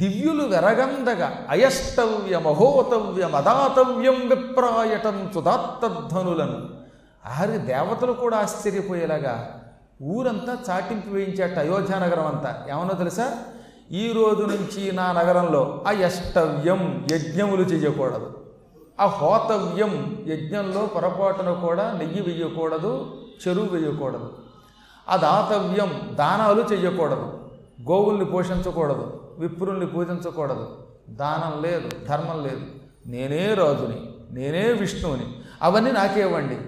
దివ్యులు వెరగందగా అయష్టవ్య మహోతవ్య మదాతవ్యం విప్రాయటం సుధాత్తధ్వనులను ఆరి దేవతలు కూడా ఆశ్చర్యపోయేలాగా ఊరంతా చాటింపు వేయించాట అయోధ్య నగరం అంతా. ఏమన్నా తెలుసా? ఈ రోజు నుంచి నా నగరంలో అయష్టవ్యం యజ్ఞములు చేయకూడదు. ఆ హోతవ్యం యజ్ఞంలో పొరపాటున కూడా నెయ్యి వేయకూడదు చెరువు వేయకూడదు. ఆ దాతవ్యం దానాలు చేయకూడదు. గోవుల్ని పోషించకూడదు. విప్రుల్ని పూజించకూడదు. దానం లేదు ధర్మం లేదు. నేనే రాజుని నేనే విష్ణువుని అవన్నీ నాకే ఇవ్వండి.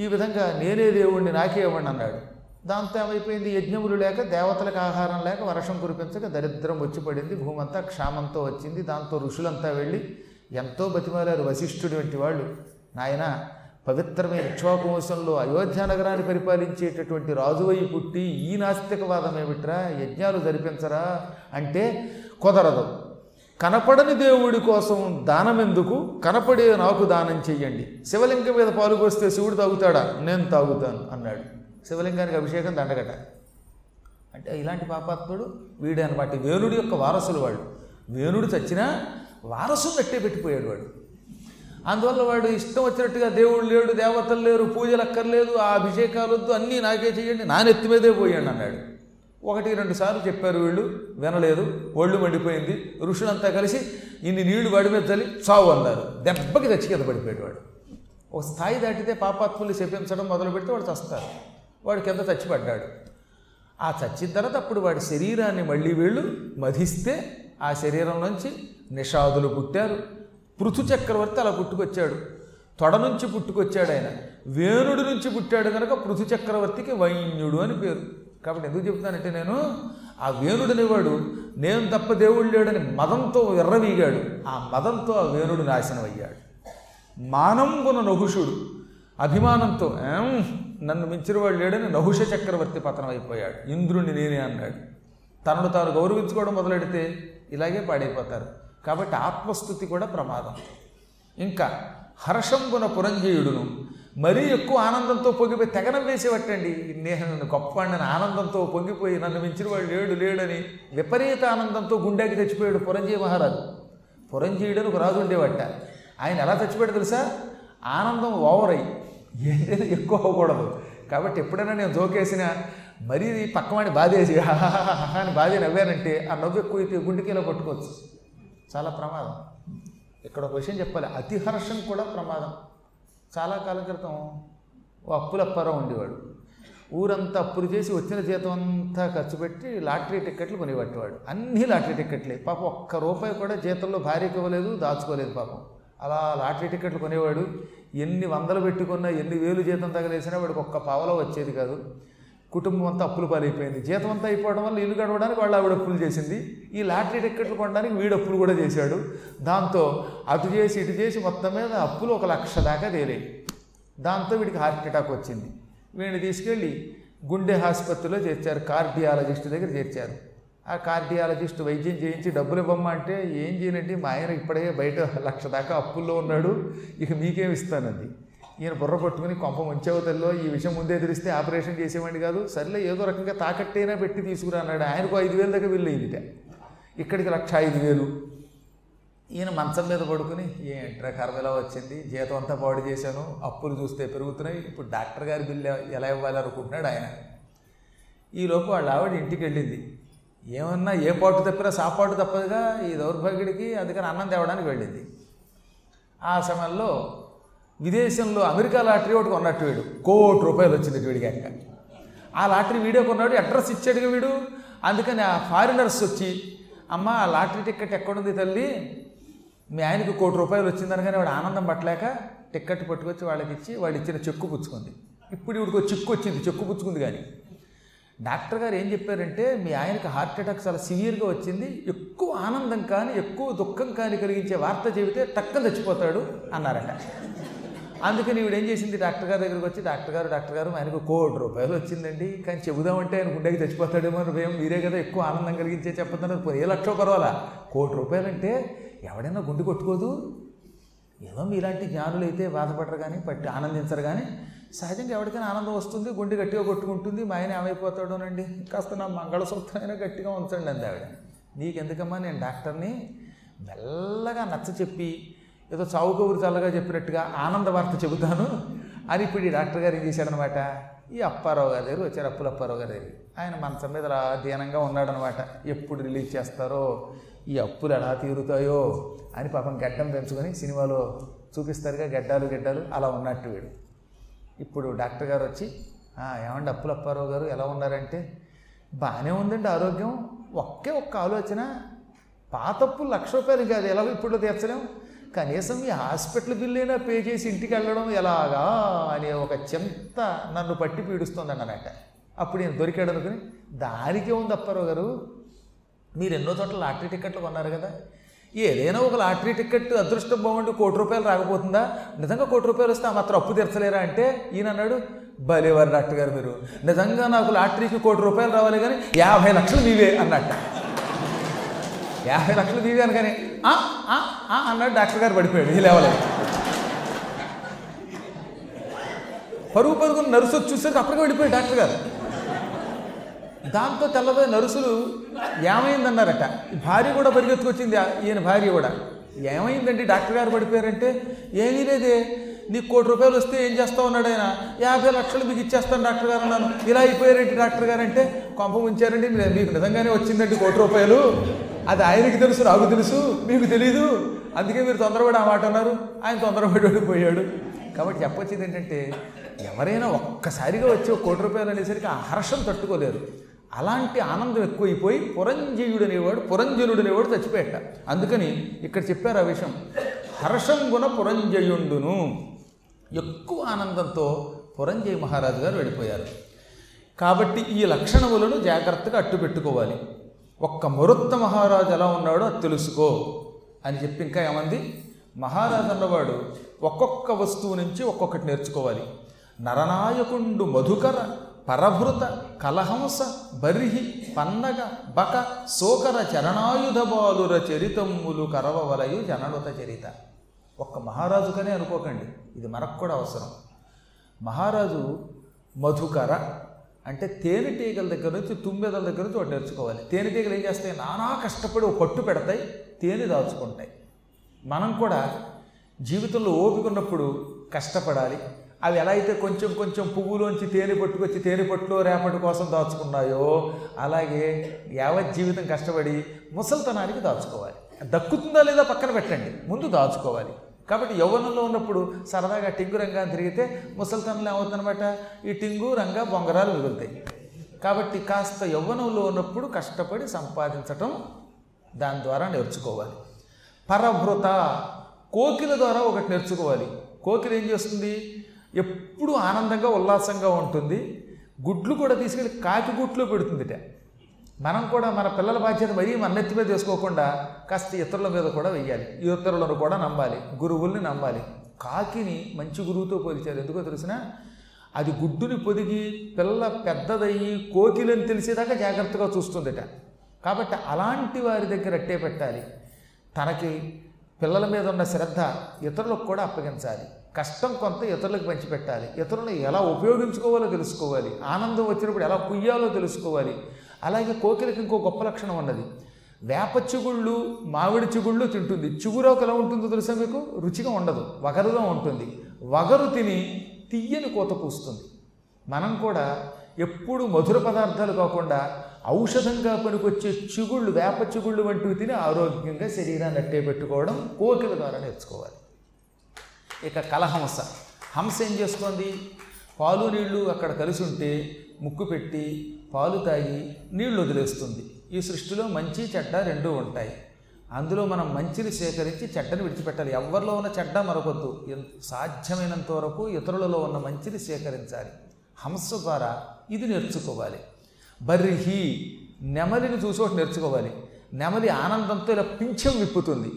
ఈ విధంగా నేనే దేవుణ్ణి నాకే ఇవ్వండి అన్నాడు. దాంతో ఏమైపోయింది? యజ్ఞములు లేక దేవతలకు ఆహారం లేక వర్షం కురిపించక దరిద్రం వచ్చి పడింది. భూమంతా క్షామంతో వచ్చింది. దాంతో ఋషులంతా వెళ్ళి ఎంతో బతిమాలారు వశిష్ఠుడి వంటి వాళ్ళు. నాయన పవిత్రమైన ఇక్ష్వాకువంశంలో అయోధ్య నగరాన్ని పరిపాలించేటటువంటి రాజువై పుట్టి ఈ నాస్తికవాదం ఏమిట్రా? యజ్ఞాలు జరిపించరా? అంటే కుదరదు. కనపడని దేవుడి కోసం దానం ఎందుకు? కనపడే నాకు దానం చెయ్యండి. శివలింగం మీద పాలుకొస్తే శివుడు తాగుతాడా? నేను తాగుతాను అన్నాడు. శివలింగానికి అభిషేకం దండగట. అంటే ఇలాంటి పాపాత్ముడు వీడే అనమాట వేణుడి యొక్క వారసులు వాళ్ళు. వేణుడు చచ్చినా వారసుని నట్టే పెట్టిపోయాడు వాడు. అందువల్ల వాడు ఇష్టం వచ్చినట్టుగా దేవుడు లేడు దేవతలు లేరు పూజలు అక్కర్లేదు ఆ అభిషేకాలు వద్దు అన్నీ నాకే చేయండి నా నెత్తి మీదే పోయండి అన్నాడు. ఒకటి రెండు సార్లు చెప్పారు వీళ్ళు వినలేదు ఒళ్ళు మండిపోయింది ఋషులంతా కలిసి ఇన్ని నీళ్ళు వాడి మీద చల్లి చావు అన్నారు. దెబ్బకి చచ్చి కింద పడిపోయాడు వాడు. ఒక స్థాయి దాటితే పాపాత్ములు శపించడం మొదలు పెడితే వాడు చస్తారు. వాడు కింద చచ్చిపడ్డాడు. ఆ చచ్చిన తర్వాత అప్పుడు వాడి శరీరాన్ని మళ్ళీ వీళ్ళు మధిస్తే ఆ శరీరం నుంచి నిషాదులు పుట్టారు. పృథు చక్రవర్తి అలా పుట్టుకొచ్చాడు. తొడ నుంచి పుట్టుకొచ్చాడు ఆయన. వేణుడి నుంచి పుట్టాడు కనుక పృథు చక్రవర్తికి వైన్యుడు అని పేరు. కాబట్టి ఎందుకు చెప్తానంటే నేను ఆ వేణుడు వాడు నేను తప్ప దేవుడు లేడని మదంతో ఎర్రవీగాడు. ఆ మదంతో ఆ వేణుడు నాశనం అయ్యాడు మానంబున నహుషుడు. అభిమానంతో నన్ను మించినవాడు లేడని నహుష చక్రవర్తి పతనం అయిపోయాడు. ఇంద్రుణ్ణి నేనే అన్నాడు. తనను తాను గౌరవించుకోవడం మొదలెడితే ఇలాగే పాడైపోతారు. కాబట్టి ఆత్మస్థుతి కూడా ప్రమాదం. ఇంకా హర్షంబున పురంజయుడును మరీ ఎక్కువ ఆనందంతో పొంగిపోయి తెగనం వేసేవట్టండి నేను నన్ను గొప్పవాడిని ఆనందంతో పొంగిపోయి నన్ను మించిన వాడు లేడు లేడని విపరీత ఆనందంతో గుండెకి తెచ్చిపోయాడు పురంజయ మహారాజు. పురంజీయుడని ఒక రాజు ఉండేవట. ఆయన ఎలా చచ్చిపోయాడు తెలుసా? ఆనందం ఓవర్ అయ్యి ఏదైనా ఎక్కువ అవ్వకూడదు. కాబట్టి ఎప్పుడైనా నేను జోకేసిన మరీ పక్కవాడిని బాధేసి హాహాహా అని బాధే నవ్వానంటే ఆ నవ్వు ఎక్కువ అయితే గుండెకిలో పట్టుకోవచ్చు. చాలా ప్రమాదం. ఇక్కడ ఒక విషయం చెప్పాలి. అతి హర్షం కూడా ప్రమాదం. చాలా కాలం క్రితం ఓ అప్పుల ఉండేవాడు. ఊరంతా అప్పులు చేసి వచ్చిన జీతం అంతా ఖర్చు పెట్టి లాటరీ టిక్కెట్లు కొనిపెట్టేవాడు అన్ని లాటరీ టిక్కెట్లే. పాపం ఒక్క రూపాయి కూడా జీతంలో భార్యకి ఇవ్వలేదు దాచుకోలేదు పాపం. అలా లాటరీ టిక్కెట్లు కొనేవాడు. ఎన్ని వందలు పెట్టుకున్నా ఎన్ని వేలు జీతం తగలేసినా వాడికి ఒక్క పావలో వచ్చేది కాదు. కుటుంబం అంతా అప్పులు పాలైపోయింది. జీతం అంతా అయిపోవడం వల్ల ఇల్లు గడవడానికి వాళ్ళు ఆవిడ అప్పులు చేసింది. ఈ లాటరీ టిక్కెట్లు కొనడానికి వీడు అప్పులు కూడా చేశాడు. దాంతో అటు చేసి ఇటు చేసి మొత్తం మీద అప్పులు ఒక లక్ష దాకా తేలాయి. దాంతో వీడికి హార్ట్ అటాక్ వచ్చింది. వీడిని తీసుకెళ్ళి గుండె ఆసుపత్రిలో చేర్చారు. కార్డియాలజిస్ట్ దగ్గర చేర్చారు. ఆ కార్డియాలజిస్ట్ వైద్యం చేయించి డబ్బులు ఇవ్వమ్మా అంటే ఏం చేయనండి? మా ఆయన ఇప్పుడే బయట లక్ష దాకా అప్పుల్లో ఉన్నాడు. ఇక మీకేమి ఇస్తానండి? ఈయన బుర్ర పట్టుకుని కొంప ముంచవతల్లో ఈ విషయం ముందే తెలిస్తే ఆపరేషన్ చేసేవాడిని కాదు. సర్లే ఏదో రకంగా తాకట్టైనా పెట్టి తీసుకురా అన్నాడు. ఆయనకు ఐదు వేల దగ్గర బిల్లు ఇక్కడికి లక్ష ఐదు వేలు. ఈయన మంచం మీద పడుకుని ఏంట్రా కర్మలా వచ్చింది? జీతం అంతా పాడు చేశాను. అప్పులు చూస్తే పెరుగుతున్నాయి. ఇప్పుడు డాక్టర్ గారి బిల్లు ఎలా ఇవ్వాలి అనుకుంటున్నాడు ఆయన. ఈలోపు వాళ్ళ ఆవిడ ఇంటికి వెళ్ళింది. ఏమన్నా ఏ పాటు తప్పినా సాపాటు తప్పదుగా. ఈ దౌర్భాగ్యుడికి అందుకని అన్నం తేవడానికి వెళ్ళింది. ఆ సమయంలో విదేశంలో అమెరికా లాటరీ ఒకటి కొన్నట్టు వీడు. కోటి రూపాయలు వచ్చింది వీడికి అక్క ఆ లాటరీ వీడియో కొన్నాడు అడ్రస్ ఇచ్చాడుగా వీడు. అందుకని ఆ ఫారినర్స్ వచ్చి అమ్మ ఆ లాటరీ టికెట్ ఎక్కడుంది తల్లి? మీ ఆయనకు కోటి రూపాయలు వచ్చిందనగానే వాడు ఆనందం పట్టలేక టికెట్ పట్టుకొచ్చి వాళ్ళకి ఇచ్చి వాడు ఇచ్చిన చెక్కు పుచ్చుకుంది. ఇప్పుడు ఇవిడికి చెక్కు చిక్కు వచ్చింది చెక్కు పుచ్చుకుంది కానీ. డాక్టర్ గారు ఏం చెప్పారంటే మీ ఆయనకి హార్ట్ అటాక్ చాలా సివియర్గా వచ్చింది ఎక్కువ ఆనందం కానీ ఎక్కువ దుఃఖం కానీ కలిగించే వార్త చెబితే తక్కువ చచ్చిపోతాడు అన్నారట. అందుకని ఈవిడ ఏం చేసింది? డాక్టర్ గారి దగ్గరికి వచ్చి డాక్టర్ గారు డాక్టర్ గారు ఆయనకు కోటి రూపాయలు వచ్చిందండి. కానీ చెబుదామంటే ఆయన గుండెకి చచ్చిపోతాడేమో అని భయం. మీరే కదా ఎక్కువ ఆనందం కలిగించే చెప్పతున్నారు ఏ లక్ష పర్వాలా? కోటి రూపాయలంటే ఎవడైనా గుండె కొట్టుకోదు. ఏదో మీలాంటి జ్ఞానులు అయితే బాధపడరు కానీ పట్టి ఆనందించరు కానీ సహజంగా ఎవరికైనా ఆనందం వస్తుంది గుండె గట్టిగా కొట్టుకుంటుంది. మా ఆయన ఏమైపోతాడోనండి? కాస్త నా మంగళసూత్రం అయినా గట్టిగా ఉంచండి అంది ఆవిడ. నీకెందుకమ్మా నేను డాక్టర్ని? మెల్లగా నచ్చ చెప్పి ఏదో చావు కబురు చల్లగా చెప్పినట్టుగా ఆనంద వార్త చెబుతాను. అని ఇప్పుడు ఈ డాక్టర్ గారు ఏం చేశాడనమాట? ఈ అప్పారావు గారి దగ్గర వచ్చారు అప్పుల అప్పారావు గారి దగ్గర ఆయన మంచం మీద అలా దీనంగా ఉన్నాడనమాట. ఎప్పుడు రిలీజ్ చేస్తారో ఈ అప్పులు ఎలా తీరుతాయో అని పాపం గడ్డం పెంచుకొని సినిమాలో చూపిస్తారుగా గడ్డాలు గడ్డాలు అలా ఉన్నట్టు వీడు. ఇప్పుడు డాక్టర్ గారు వచ్చి ఏమండి అప్పుల అప్పారావు గారు ఎలా ఉన్నారంటే బాగానే ఉందండి ఆరోగ్యం. ఒకే ఒక్క ఆలోచన పాతప్పు లక్ష రూపాయలు కాదు ఎలాగో ఇప్పుడు తీర్చలేం. కనీసం ఈ హాస్పిటల్ బిల్ అయినా పే చేసి ఇంటికి వెళ్ళడం ఎలాగా అనే ఒక చింత నన్ను పట్టి పీడుస్తుంది అన్నమాట అప్పుడు నేను దొరికాడు అనుకుని దానికే ఉంది అప్పారావు గారు. మీరు ఎన్నో చోట్ల లాటరీ టికెట్లు కొన్నారు కదా. ఏదైనా ఒక లాటరీ టికెట్ అదృష్టం బాగుండి కోటి రూపాయలు రాకపోతుందా? నిజంగా కోటి రూపాయలు వస్తే ఆ మాత్రం అప్పు తీర్చలేరా అంటే? ఈయన అన్నాడు భలేవారు డాక్టర్ గారు మీరు. నిజంగా నాకు లాటరీకి కోటి రూపాయలు రావాలి కానీ యాభై లక్షలు మీవే అన్నట్ట. యాభై లక్షలు మీవే అనగానే కానీ అన్నాడు డాక్టర్ గారు పడిపోయాడు ఈ లేవలేదు పరుగు పరుగున నర్సు వచ్చి చూసేది అప్పటికే వెళ్ళిపోయాడు డాక్టర్ గారు. దాంతో తెల్లబోయే నర్సులు ఏమైందన్నారట? భార్య కూడా పరిగెత్తుకొచ్చింది ఈయన భార్య కూడా. ఏమైందండి? డాక్టర్ గారు పడిపోయారంటే ఏమీ లేదే. నీకు కోటి రూపాయలు వస్తే ఏం చేస్తావు? అన్నాడు ఆయన. యాభై లక్షలు మీకు ఇచ్చేస్తాను డాక్టర్ గారు అన్నాను. ఇలా అయిపోయారేంటి డాక్టర్ గారు? అంటే కొంప ఉంచారండి మీకు నిజంగానే వచ్చిందండి కోటి రూపాయలు. అది ఆయనకి తెలుసు నాకు తెలుసు మీకు తెలీదు. అందుకే మీరు తొందరపడి ఆ మాట అన్నారు. ఆయన తొందరపడి వెళ్ళిపోయాడు కాబట్టి చెప్పొచ్చేది ఏంటంటే ఎవరైనా ఒక్కసారిగా వచ్చి ఒక కోటి రూపాయలు అనేసరికి ఆ హర్షం తట్టుకోలేరు. అలాంటి ఆనందం ఎక్కువైపోయి పురంజీయుడు అనేవాడు పురంజనుడు అనేవాడు చచ్చిపోయాట. అందుకని ఇక్కడ చెప్పారు ఆ విషయం. హర్షం గుణ పురంజయుండును. ఎక్కువ ఆనందంతో పురంజయ మహారాజు గారు వెళ్ళిపోయారు. కాబట్టి ఈ లక్షణములను జాగ్రత్తగా అట్టు పెట్టుకోవాలి. ఒక్క మరుత్త మహారాజు ఎలా ఉన్నాడో అది తెలుసుకో అని చెప్పి ఇంకా ఏమంది? మహారాజు అన్నవాడు ఒక్కొక్క వస్తువు నుంచి ఒక్కొక్కటి నేర్చుకోవాలి. నరనాయకుండు మధుకర పరభృత కలహంస బర్హి పన్నగ బక సోకర చరణాయుధ బాలుర చరితమ్ములు కరవవలయు జననుత చరిత. ఒక్క మహారాజుకనే అనుకోకండి. ఇది మనకు కూడా అవసరం. మహారాజు మధుకర అంటే తేనెటీగల దగ్గర నుంచి తుమ్మెదల దగ్గర నుంచి ఒకటి నేర్చుకోవాలి. తేనెటీగలు ఏం చేస్తాయి? నానా కష్టపడి ఒక పట్టు పెడతాయి తేనె దాచుకుంటాయి. మనం కూడా జీవితంలో ఓపిక ఉన్నప్పుడు కష్టపడాలి. అవి ఎలా అయితే కొంచెం కొంచెం పువ్వులోంచి తేనె పట్టుకొచ్చి తేనె పట్టులో రేపటి కోసం దాచుకున్నాయో అలాగే యావత్ జీవితం కష్టపడి ముసల్తనానికి దాచుకోవాలి. దక్కుతుందా లేదా పక్కన పెట్టండి. ముందు దాచుకోవాలి. కాబట్టి యవ్వనంలో ఉన్నప్పుడు సరదాగా టింగు రంగాన్ని తిరిగితే ముసలితనంలో ఏమవుతుందన్నమాట? ఈ టింగు రంగా బొంగరాలు మిగులుతాయి. కాబట్టి కాస్త యవ్వనంలో ఉన్నప్పుడు కష్టపడి సంపాదించటం దాని ద్వారా నేర్చుకోవాలి. పరభృత కోకిల ద్వారా ఒకటి నేర్చుకోవాలి. కోకిల ఏం చేస్తుంది? ఎప్పుడూ ఆనందంగా ఉల్లాసంగా ఉంటుంది. గుడ్లు కూడా తీసుకెళ్ళి కాకి గుట్లో పెడుతుందిట. మనం కూడా మన పిల్లల బాధ్యత మరీ మన నెత్తి మీద వేసుకోకుండా కాస్త ఇతరుల మీద కూడా వెయ్యాలి. ఇతరులను కూడా నమ్మాలి. గురువుల్ని నమ్మాలి. కాకిని మంచి గురువుతో పోల్చారు. ఎందుకో తెలిసిన అది గుడ్డుని పొదిగి పిల్ల పెద్దదయ్యి కోకిలని తెలిసేదాకా జాగ్రత్తగా చూస్తుందట. కాబట్టి అలాంటి వారి దగ్గర అట్టే పెట్టాలి. తనకి పిల్లల మీద ఉన్న శ్రద్ధ ఇతరులకు కూడా అప్పగించాలి. కష్టం కొంత ఇతరులకు పంచిపెట్టాలి ఇతరులను ఎలా ఉపయోగించుకోవాలో తెలుసుకోవాలి. ఆనందం వచ్చినప్పుడు ఎలా కుయ్యాలో తెలుసుకోవాలి. అలాగే కోకిలకి ఇంకో గొప్ప లక్షణం ఉన్నది వేప చిగుళ్ళు మామిడి చిగుళ్ళు తింటుంది. చిగురాకు ఎలా ఉంటుందో తెలుసా మీకు? రుచిగా ఉండదు. వగరుగా ఉంటుంది. వగరు తిని తీయని కోత పూస్తుంది. మనం కూడా ఎప్పుడు మధుర పదార్థాలు కాకుండా ఔషధంగా పనికొచ్చే చిగుళ్ళు వేప చిగుళ్ళు వంటివి తిని ఆరోగ్యంగా శరీరాన్ని అట్టే పెట్టుకోవడం కోకిల ద్వారా నేర్చుకోవాలి. ఇక కలహంస. హంస ఏం చేస్తోంది? పాలు నీళ్ళు అక్కడ కలిసి ఉంటే ముక్కు పెట్టి పాలు తాగి నీళ్ళు వదిలేస్తుంది. ఈ సృష్టిలో మంచి చెడ్డ రెండూ ఉంటాయి. అందులో మనం మంచిని సేకరించి చెడ్డని విడిచిపెట్టాలి. ఎవరిలో ఉన్న చెడ్డ మరొకొద్దు. సాధ్యమైనంత వరకు ఇతరులలో ఉన్న మంచిని సేకరించాలి. హంస ద్వారా ఇది నేర్చుకోవాలి. బర్రిహి నెమలిని చూసి ఒకటి నేర్చుకోవాలి. నెమలి ఆనందంతో ఇలా పింఛం విప్పుతుంది.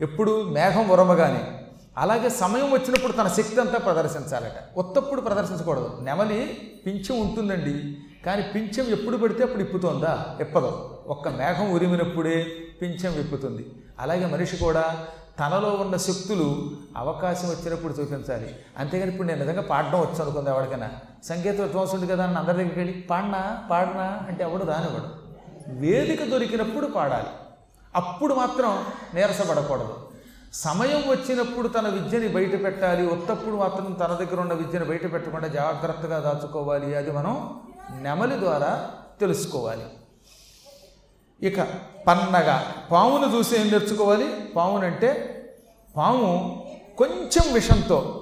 ఎప్పుడు మేఘం ఉరమగానే అలాగే సమయం వచ్చినప్పుడు తన శక్తి అంతా ప్రదర్శించాలట. ఉత్తప్పుడు ప్రదర్శించకూడదు. నెమలి పింఛం ఉంటుందండి. కానీ పింఛం ఎప్పుడు పెడితే అప్పుడు ఇప్పుతోందా? ఇప్పదు ఒక్క మేఘం ఉరిమినప్పుడే పింఛం విప్పుతుంది. అలాగే మనిషి కూడా తనలో ఉన్న శక్తులు అవకాశం వచ్చినప్పుడు చూపించాలి. అంతేగాని ఇప్పుడు నేను నిజంగా పాడడం వచ్చు అనుకుంది ఎవరికైనా? సంగీత విద్వాంసుడు కదా అని అందరి దగ్గరికి వెళ్ళి పాడినా? పాడినా? అంటే ఎవడు రానివ్వడు. వేదిక దొరికినప్పుడు పాడాలి. అప్పుడు మాత్రం నీరసపడకూడదు. సమయం వచ్చినప్పుడు తన విద్యని బయట పెట్టాలి. ఒత్తప్పుడు మాత్రం తన దగ్గర ఉన్న విద్యను బయట పెట్టకుండా జాగ్రత్తగా దాచుకోవాలి. అది మనం నెమలి ద్వారా తెలుసుకోవాలి. ఇక పన్నగ పామును చూసి ఏం నేర్చుకోవాలి? పామునంటే పాము కొంచెం విషంతో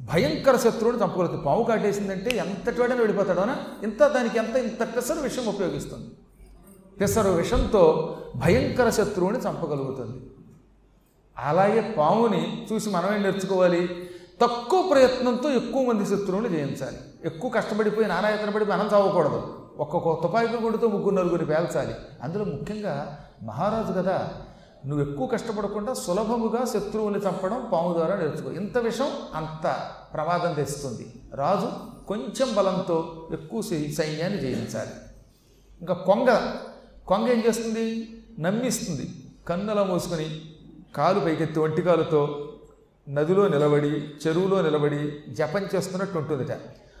భయంకర శత్రువుని చంపగలుగుతుంది పాము కాటేసిందంటే ఎంతటి వాడని వెళ్ళిపోతాడోనా ఇంత దానికి ఎంత ఇంత పెసరు విషం ఉపయోగిస్తుంది. పెసరు విషంతో భయంకర శత్రువుని చంపగలుగుతుంది. అలాగే పాముని చూసి మనమే నేర్చుకోవాలి? తక్కువ ప్రయత్నంతో ఎక్కువ మంది శత్రువుని జయించాలి. ఎక్కువ కష్టపడిపోయి నానాయత్న పడిపోయి మనం చావకూడదు. ఒక్కొక్క తుపాకీ కొడుతూ ముగ్గురు నలుగురిని పేల్చాలి. అందులో ముఖ్యంగా మహారాజు కదా నువ్వు ఎక్కువ కష్టపడకుండా సులభముగా శత్రువుని చంపడం పాము ద్వారా నేర్చుకో. ఇంత విషం అంత ప్రమాదం తెస్తుంది. రాజు కొంచెం బలంతో ఎక్కువ సైన్యాన్ని జయించాలి. ఇంకా కొంగ కొంగ ఏం చేస్తుంది? నమ్మిస్తుంది. కన్నుల మూసుకొని కాలు పైకెత్తి ఒంటి కాలుతో నదిలో నిలబడి చెరువులో నిలబడి జపం చేస్తున్నట్టు ఉంటుందిట.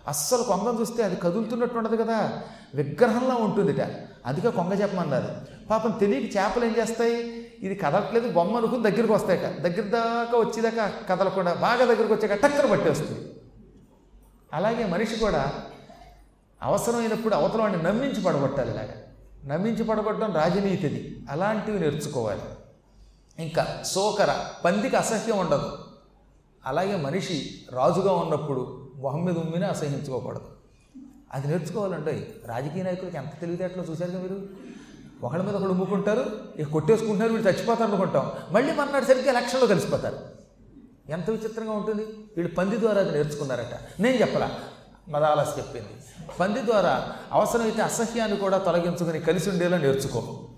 అస్సలు కొంగను చూస్తే అది కదులుతున్నట్టు ఉండదు కదా. విగ్రహంలా ఉంటుందిట. అందుకే కొంగ చెప్పమన్నారు పాపం తెలియక చేపలు ఏం చేస్తాయి? ఇది కదలట్లేదు బొమ్మ అనుకుని దగ్గరికి వస్తాయట. దగ్గర దాకా వచ్చేదాకా కదలకుండా బాగా దగ్గరకు వచ్చాక టక్కన పట్టేస్తుంది. అలాగే మనిషి కూడా అవసరమైనప్పుడు అవతల వాడిని నమ్మించి పడగొట్టాలి ఇలాగా. నమ్మించి పడగొట్టడం రాజనీతిది. అలాంటివి నేర్చుకోవాలి. ఇంకా సోకర పందికి అసహ్యం ఉండదు. అలాగే మనిషి రాజుగా ఉన్నప్పుడు మొహం మీద ఉమ్మినా అసహించుకోకూడదు అది నేర్చుకోవాలండి రాజకీయ నాయకులకి ఎంత తెలివితేటలో చూశారుగా మీరు? ఒకళ్ళ మీద ఒకళ్ళు ఉమ్ముకుంటారు ఇక కొట్టేసుకుంటున్నారు వీళ్ళు చచ్చిపోతారు అనుకుంటాం మళ్ళీ మన్నాడు సరిగ్గా ఎలక్షన్లో కలిసిపోతారు. ఎంత విచిత్రంగా ఉంటుంది. వీళ్ళు పంది ద్వారా అది నేర్చుకున్నారట. నేను చెప్పలా. మదాలస్ చెప్పింది. పంది ద్వారా అవసరమైతే అసహ్యాన్ని కూడా తొలగించుకొని కలిసి ఉండేలా నేర్చుకో.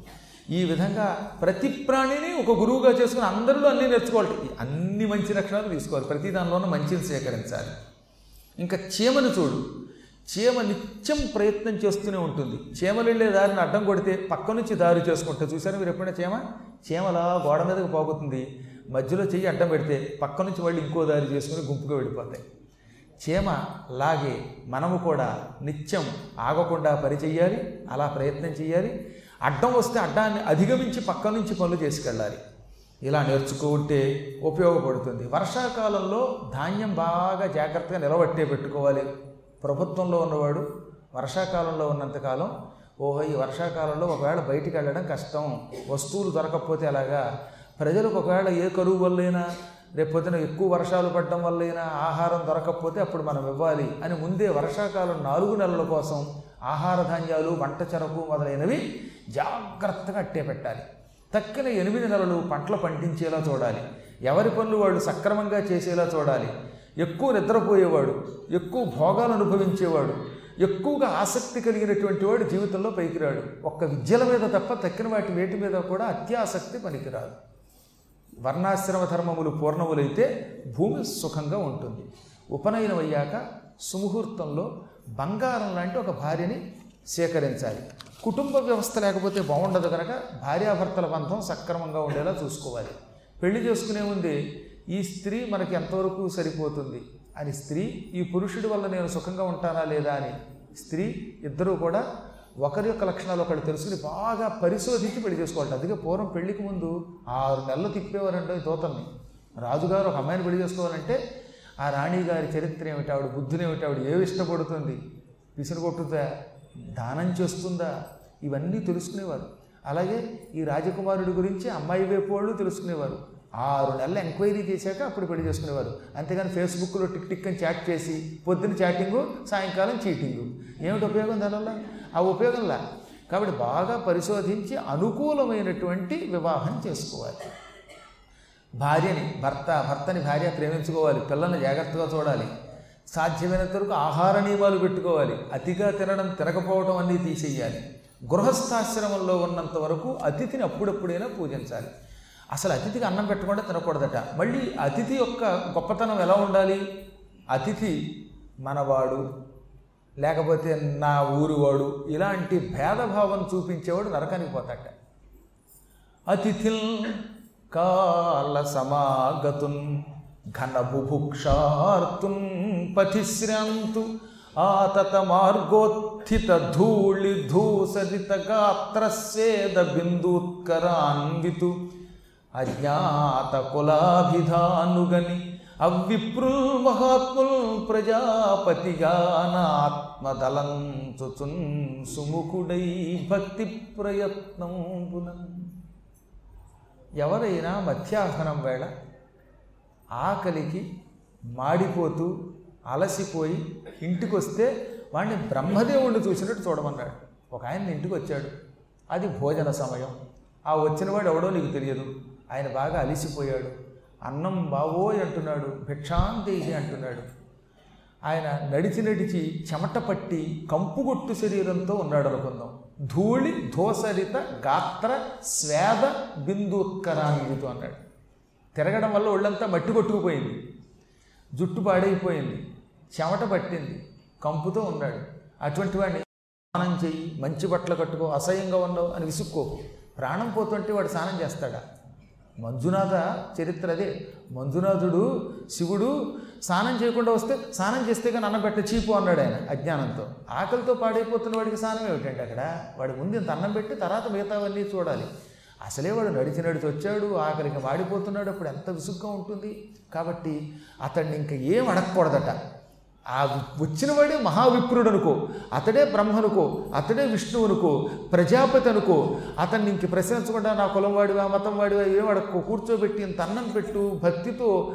ఈ విధంగా ప్రతి ప్రాణిని ఒక గురువుగా చేసుకుని అందరిలో అన్నీ నేర్చుకోవాలి. అన్ని మంచి లక్షణాలు తీసుకోవాలి. ప్రతి దానిలోనూ మంచిని సేకరించాలి. ఇంకా చీమను చూడు. చీమ నిత్యం ప్రయత్నం చేస్తూనే ఉంటుంది. చీమలు వెళ్ళే దారిని అడ్డం కొడితే పక్క నుంచి దారి చేసుకుంటే చూసారా మీరు ఎప్పుడైనా చీమ? చీమలా గోడ మీదకి పోగుతుంది. మధ్యలో చెయ్యి అడ్డం పెడితే పక్క నుంచి వాళ్ళు ఇంకో దారి చేసుకుని గుంపుగా వెళ్ళిపోతాయి. చీమ లాగే మనము కూడా నిత్యం ఆగకుండా పని చేయాలి అలా ప్రయత్నం చేయాలి అడ్డం వస్తే అడ్డాన్ని అధిగమించి పక్క నుంచి పనులు చేసుకెళ్ళాలి. ఇలా నేర్చుకుంటే ఉపయోగపడుతుంది. వర్షాకాలంలో ధాన్యం బాగా జాగ్రత్తగా నిలబట్టే పెట్టుకోవాలి. ప్రభుత్వంలో ఉన్నవాడు వర్షాకాలంలో ఉన్నంతకాలం ఓహో ఈ వర్షాకాలంలో ఒకవేళ బయటికి వెళ్ళడం కష్టం వస్తువులు దొరకకపోతే అలాగా ప్రజలకు ఒకవేళ ఏ కరువు వల్లైనా రేపొద్దున ఎక్కువ వర్షాలు పడడం వల్లైనా ఆహారం దొరకకపోతే అప్పుడు మనం ఇవ్వాలి అని ముందే వర్షాకాలం నాలుగు నెలల కోసం ఆహార ధాన్యాలు వంట చెరకు మొదలైనవి జాగ్రత్తగా అట్టే పెట్టాలి. తక్కిన ఎనిమిది నెలలు పంటలు పండించేలా చూడాలి. ఎవరి పనులు వాళ్ళు సక్రమంగా చేసేలా చూడాలి. ఎక్కువ నిద్రపోయేవాడు ఎక్కువ భోగాలు అనుభవించేవాడు ఎక్కువగా ఆసక్తి కలిగినటువంటి వాడు జీవితంలో పైకి రాడు ఒక్క విద్యల మీద తప్ప తక్కిన వాటి వేటి మీద కూడా అత్యాసక్తి పనికిరాదు. వర్ణాశ్రమ ధర్మములు పూర్ణములైతే భూమి సుఖంగా ఉంటుంది. ఉపనయనం అయ్యాక సుముహూర్తంలో బంగారం లాంటి ఒక భార్యని సేకరించాలి. కుటుంబ వ్యవస్థ లేకపోతే బాగుండదు కనుక భార్యాభర్తల బంధం సక్రమంగా ఉండేలా చూసుకోవాలి. పెళ్ళి చేసుకునే ముందే ఈ స్త్రీ మనకి ఎంతవరకు సరిపోతుంది? అని స్త్రీ ఈ పురుషుడి వల్ల నేను సుఖంగా ఉంటానా లేదా అని స్త్రీ ఇద్దరూ కూడా ఒకరి యొక్క లక్షణాలు ఒకటి తెలుసుకుని బాగా పరిశోధించి పెళ్ళి చేసుకోవాలి. అందుకే పూర్వం పెళ్ళికి ముందు ఆరు నెలలు తిప్పేవారంటే ఈ రాజుగారు ఒక అమ్మాయిని పెళ్ళి చేసుకోవాలంటే ఆ రాణిగారి చరిత్ర ఏమిటి? ఆవిడ బుద్ధుని ఏమిటి? ఆవిడ ఏమి ఇష్టపడుతుంది? పిసిరు కొట్టుతా దానం చేస్తుందా? ఇవన్నీ తెలుసుకునేవారు. అలాగే ఈ రాజకుమారుడి గురించి అమ్మాయి వైపు వాళ్ళు తెలుసుకునేవారు. ఆరు నెలలు ఎంక్వైరీ చేశాక అప్పుడు పెళ్ళి చేసుకునేవారు. అంతేగాని ఫేస్బుక్లో టిక్ టిక్ అని చాట్ చేసి పొద్దున్న చాటింగు సాయంకాలం చీటింగు. ఏమిటి ఉపయోగం దానివల్ల? ఆ ఉపయోగంలా. కాబట్టి బాగా పరిశోధించి అనుకూలమైనటువంటి వివాహం చేసుకోవాలి. భార్యని భర్త భర్తని భార్య ప్రేమించుకోవాలి. పిల్లల్ని జాగ్రత్తగా చూడాలి. సాధ్యమైనంత వరకు ఆహార నియమాలు పెట్టుకోవాలి. అతిగా తినడం తినకపోవడం అన్నీ తీసేయాలి. గృహస్థాశ్రమంలో ఉన్నంత వరకు అతిథిని అప్పుడప్పుడైనా పూజించాలి. అసలు అతిథికి అన్నం పెట్టకుండా తినకూడదట. మళ్ళీ అతిథి యొక్క గొప్పతనం ఎలా ఉండాలి? అతిథి మనవాడు లేకపోతే నా ఊరువాడు ఇలాంటి భేదభావం చూపించేవాడు నరకానికి పోతాట. అతిథిల్ కాల సమాగతున్ ఘనబుభుక్షార్తుం పథిశ్రాంతు ఆతత మార్గోత్థిత ధూళి ధూసరిత గాత్రస్వేద బిందూత్కరాన్వితు. అజ్ఞాత కులాభిధానుగని అవిప్రుల్ మహాత్ముల్ ప్రజాపతిగానాత్మదలంచుచున్ సుముఖుడై భక్తి ప్రయత్నం ఎవరైనా మధ్యాహ్నం వేళ ఆకలికి మాడిపోతూ అలసిపోయి ఇంటికి వస్తే వాడిని బ్రహ్మదేవుణ్ణి చూసినట్టు చూడమన్నాడు. ఒక ఆయన ఇంటికి వచ్చాడు అది భోజన సమయం. ఆ వచ్చిన వాడు ఎవడో నీకు తెలియదు. ఆయన బాగా అలిసిపోయాడు. అన్నం బావోయ్ అంటున్నాడు. భిక్షాంతేజి అంటున్నాడు. ఆయన నడిచి నడిచి చెమట పట్టి కంపుగొట్టు శరీరంతో ఉన్నాడు అనుకుందాం. ధూళి ధోసరిత గాత్ర స్వేద బిందుకరాంగితో అన్నాడు. తిరగడం వల్ల ఒళ్ళంతా మట్టి కొట్టుకుపోయింది. జుట్టు పాడైపోయింది. చెమట పట్టింది. కంపుతో ఉన్నాడు. అటువంటి వాడిని స్నానం చెయ్యి మంచి బట్టలు కట్టుకో అసహ్యంగా ఉండవు అని విసుక్కోకు ప్రాణం పోతుంటే వాడు స్నానం చేస్తాడా? మంజునాథ చరిత్ర అదే. మంజునాథుడు శివుడు స్నానం చేయకుండా వస్తే స్నానం చేస్తే కానీ అన్నం పెట్ట చీపు అన్నాడు ఆయన అజ్ఞానంతో. ఆకలితో పాడైపోతున్న వాడికి స్నానం ఏమిటండి అక్కడ? వాడి ముందు ఇంత అన్నం పెట్టి తర్వాత మిగతావన్నీ చూడాలి. అసలే వాడు నడిచి నడిచి వచ్చాడు ఆఖరికి వాడిపోతున్నాడు అప్పుడు ఎంత విసుగ్గా ఉంటుంది. కాబట్టి అతన్ని ఇంకా ఏం అడగకూడదట. ఆ వచ్చిన వాడే మహావిప్రుడు అనుకో అతడే బ్రహ్మనుకో అతడే విష్ణువు అనుకో ప్రజాపతి అనుకో అతన్ని ఇంక ప్రశ్నించకుండా నా కులం వాడివా మతం వాడివా ఏం అడక్కో కూర్చోబెట్టి ఇంత అన్నం పెట్టు భక్తితో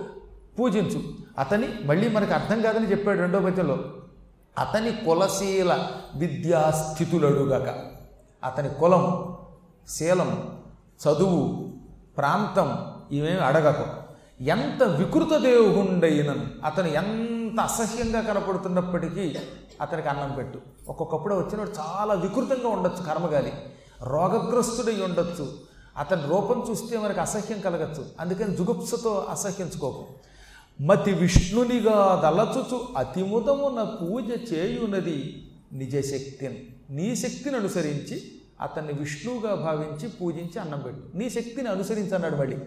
పూజించు. అతని మళ్ళీ మనకు అర్థం కాదని చెప్పాడు రెండో పద్యంలో అతని కులశీల విద్యాస్థితులడుగక. అతని కులం శీలం చదువు ప్రాంతం ఇవేమి అడగకు. ఎంత వికృత దేవుగుండైనను అతను ఎంత అసహ్యంగా కనపడుతున్నప్పటికీ అతనికి అన్నం పెట్టు. ఒక్కొక్కప్పుడు వచ్చినప్పుడు చాలా వికృతంగా ఉండొచ్చు కర్మగాలి. రోగగ్రస్తుడై ఉండొచ్చు. అతని రూపం చూస్తే మనకు అసహ్యం కలగచ్చు. అందుకని జుగుప్సతో అసహ్యించుకోకు. మతి విష్ణునిగా దలచుచు అతిముదమున పూజ చేయునది నిజశక్తిని నీ శక్తిని అనుసరించి అతన్ని విష్ణువుగా భావించి పూజించి అన్నం పెట్టు. నీ శక్తిని అనుసరించన్నాడు మళ్ళీ.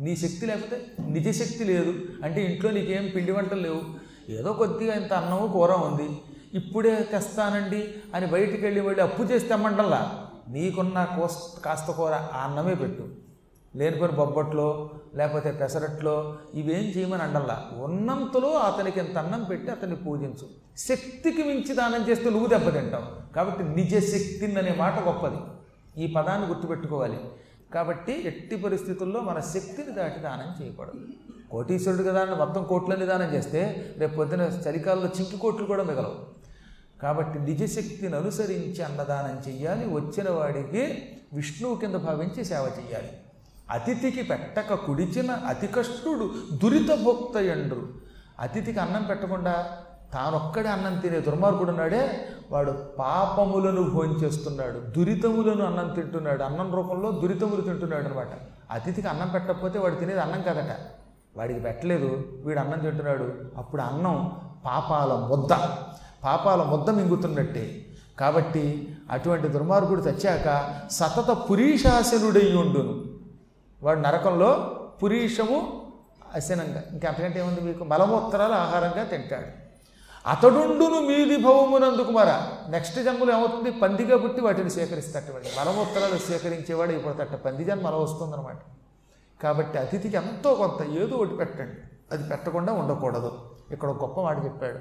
నీ శక్తి లేకపోతే నిజ శక్తి లేదు. అంటే ఇంట్లో నీకేం పిండి వంటలు లేవు. ఏదో కొద్దిగా ఇంత అన్నము కూర ఉంది. ఇప్పుడే తెస్తానండి అని బయటికి వెళ్ళి వెళ్ళి అప్పు చేసి తెమ్మంటల్లా? నీకున్న కోస్ కాస్త కూర ఆ అన్నమే పెట్టు. నేర్పరి బొబ్బట్లో లేకపోతే పెసరట్లో ఇవేం చేయమని అండల్లా. ఉన్నంతలో అతనికి ఇంత అన్నం పెట్టి అతన్ని పూజించు. శక్తికి మించి దానం చేస్తే నువ్వు దెబ్బతింటావు కాబట్టి నిజ శక్తిని అనే మాట గొప్పది. ఈ పదాన్ని గుర్తుపెట్టుకోవాలి. కాబట్టి ఎట్టి పరిస్థితుల్లో మన శక్తిని దాటి దానం చేయకూడదు. కోటీశ్వరుడు కదా మొత్తం కోట్లన్నీ దానం చేస్తే రేపు పొద్దున చలికాలంలో చింకి కోట్లు కూడా మిగలవు. కాబట్టి నిజశక్తిని అనుసరించి అన్నదానం చెయ్యాలి. వచ్చిన వాడికి విష్ణువు కింద భావించి సేవ చెయ్యాలి. అతిథికి పెట్టక కుడిచిన అతి కష్టుడు దురిత భోక్తయండ్రు అతిథికి అన్నం పెట్టకుండా తానొక్కడే అన్నం తినే దుర్మార్గుడు ఉన్నాడే వాడు పాపములను భోంచేస్తున్నాడు దురితములను అన్నం తింటున్నాడు అన్నం రూపంలో దురితములు తింటున్నాడు అనమాట అతిథికి అన్నం పెట్టకపోతే వాడు తినేది అన్నం కదట. వాడికి పెట్టలేదు వీడు అన్నం తింటున్నాడు. అప్పుడు అన్నం పాపాల ముద్ద. పాపాల ముద్ద మింగుతున్నట్టే. కాబట్టి అటువంటి దుర్మార్గుడు తెచ్చాక సతత పురీషాసనుడై ఉండును. వాడు నరకంలో పురీషము అశనంగా ఇంకా అంతకంటే ఏముంది మీకు? మలమూత్రాలు ఆహారంగా తింటాడు. అతడుండును మీది భవమునందుకు మర నెక్స్ట్ జన్మలో ఏమవుతుంది? పందిగా పుట్టి వాటిని స్వీకరిస్తట వాడు మలమూత్రాలు సేకరించేవాడు అయిపోతాట పంది జన్మ అలా వస్తుందన్నమాట. కాబట్టి అతిథికి ఎంతో కొంత ఏదో ఒకటి పెట్టండి. అది పెట్టకుండా ఉండకూడదు. ఇక్కడ గొప్ప మాట చెప్పాడు.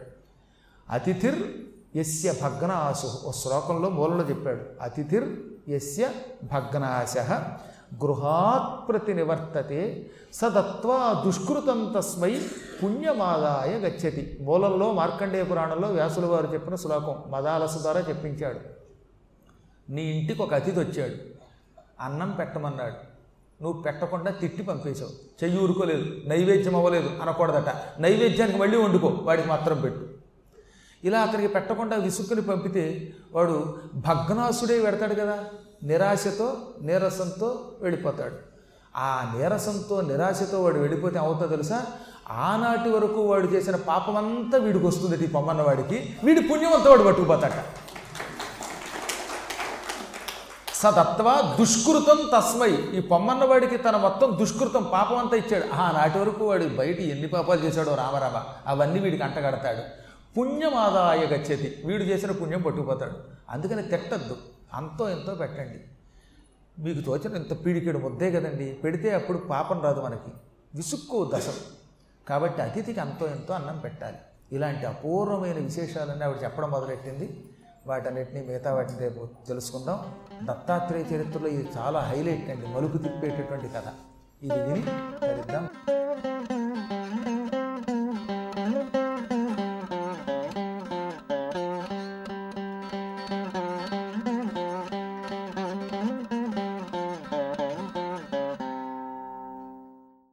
అతిథిర్ యస్య భగ్నాశు. ఓ శ్లోకంలో మూలలో చెప్పాడు. అతిథిర్ యస్య భగ్నాశ. గృహాత్ ప్రతి నివర్తతే సదత్వా దుష్కృతం తస్మై పుణ్యమాదాయ గచ్చతి. మూలంలో మార్కండేయ పురాణంలో వ్యాసుల వారు చెప్పిన శ్లోకం మదాలసు ద్వారా చెప్పించాడు. నీ ఇంటికి ఒక అతిథి వచ్చాడు. అన్నం పెట్టమన్నాడు. నువ్వు పెట్టకుండా తిట్టి పంపేశావు. చెయ్యి ఊరుకోలేదు. నైవేద్యం అవ్వలేదు అనకూడదట. నైవేద్యానికి మళ్ళీ వండుకో. వాడికి మాత్రం పెట్టు. ఇలా అతనికి పెట్టకుండా విసుక్కుని పంపితే వాడు భగ్నాసుడే పెడతాడు కదా. నిరాశతో నీరసంతో వెళ్ళిపోతాడు. ఆ నీరసంతో నిరాశతో వాడు వెళ్ళిపోతే అవుతా తెలుసా? ఆనాటి వరకు వాడు చేసిన పాపమంతా వీడికి వస్తుంది ఈ పొమ్మన్న వాడికి వీడి పుణ్యమంతా వాడు పట్టుకుపోతాట. సదత్వ దుష్కృతం తస్మై. ఈ పొమ్మన్న వాడికి తన మొత్తం దుష్కృతం పాపం అంతా ఇచ్చాడు. ఆ నాటి వరకు వాడు బయట ఎన్ని పాపాలు చేశాడో రామరామ అవన్నీ వీడికి అంటగడతాడు. పుణ్యమాదాయ గచ్చేది వీడు చేసిన పుణ్యం పట్టుకుపోతాడు. అందుకని తిట్టద్దు. అంతో ఎంతో పెట్టండి. మీకు తోచిన ఇంత పీడికెడు ముద్దే కదండి. పెడితే అప్పుడు పాపం రాదు మనకి. విసుక్కు దశ. కాబట్టి అతిథికి అంతో ఎంతో అన్నం పెట్టాలి. ఇలాంటి అపూర్వమైన విశేషాలన్నీ ఆవిడ చెప్పడం మొదలెట్టింది. వాటన్నిటిని మిగతా వాటిని రేపు తెలుసుకుందాం. దత్తాత్రేయ చరిత్రలో ఇది చాలా హైలైట్ అండి. మలుపు తిప్పేటటువంటి కథ. ఇది విని ధరిద్దాం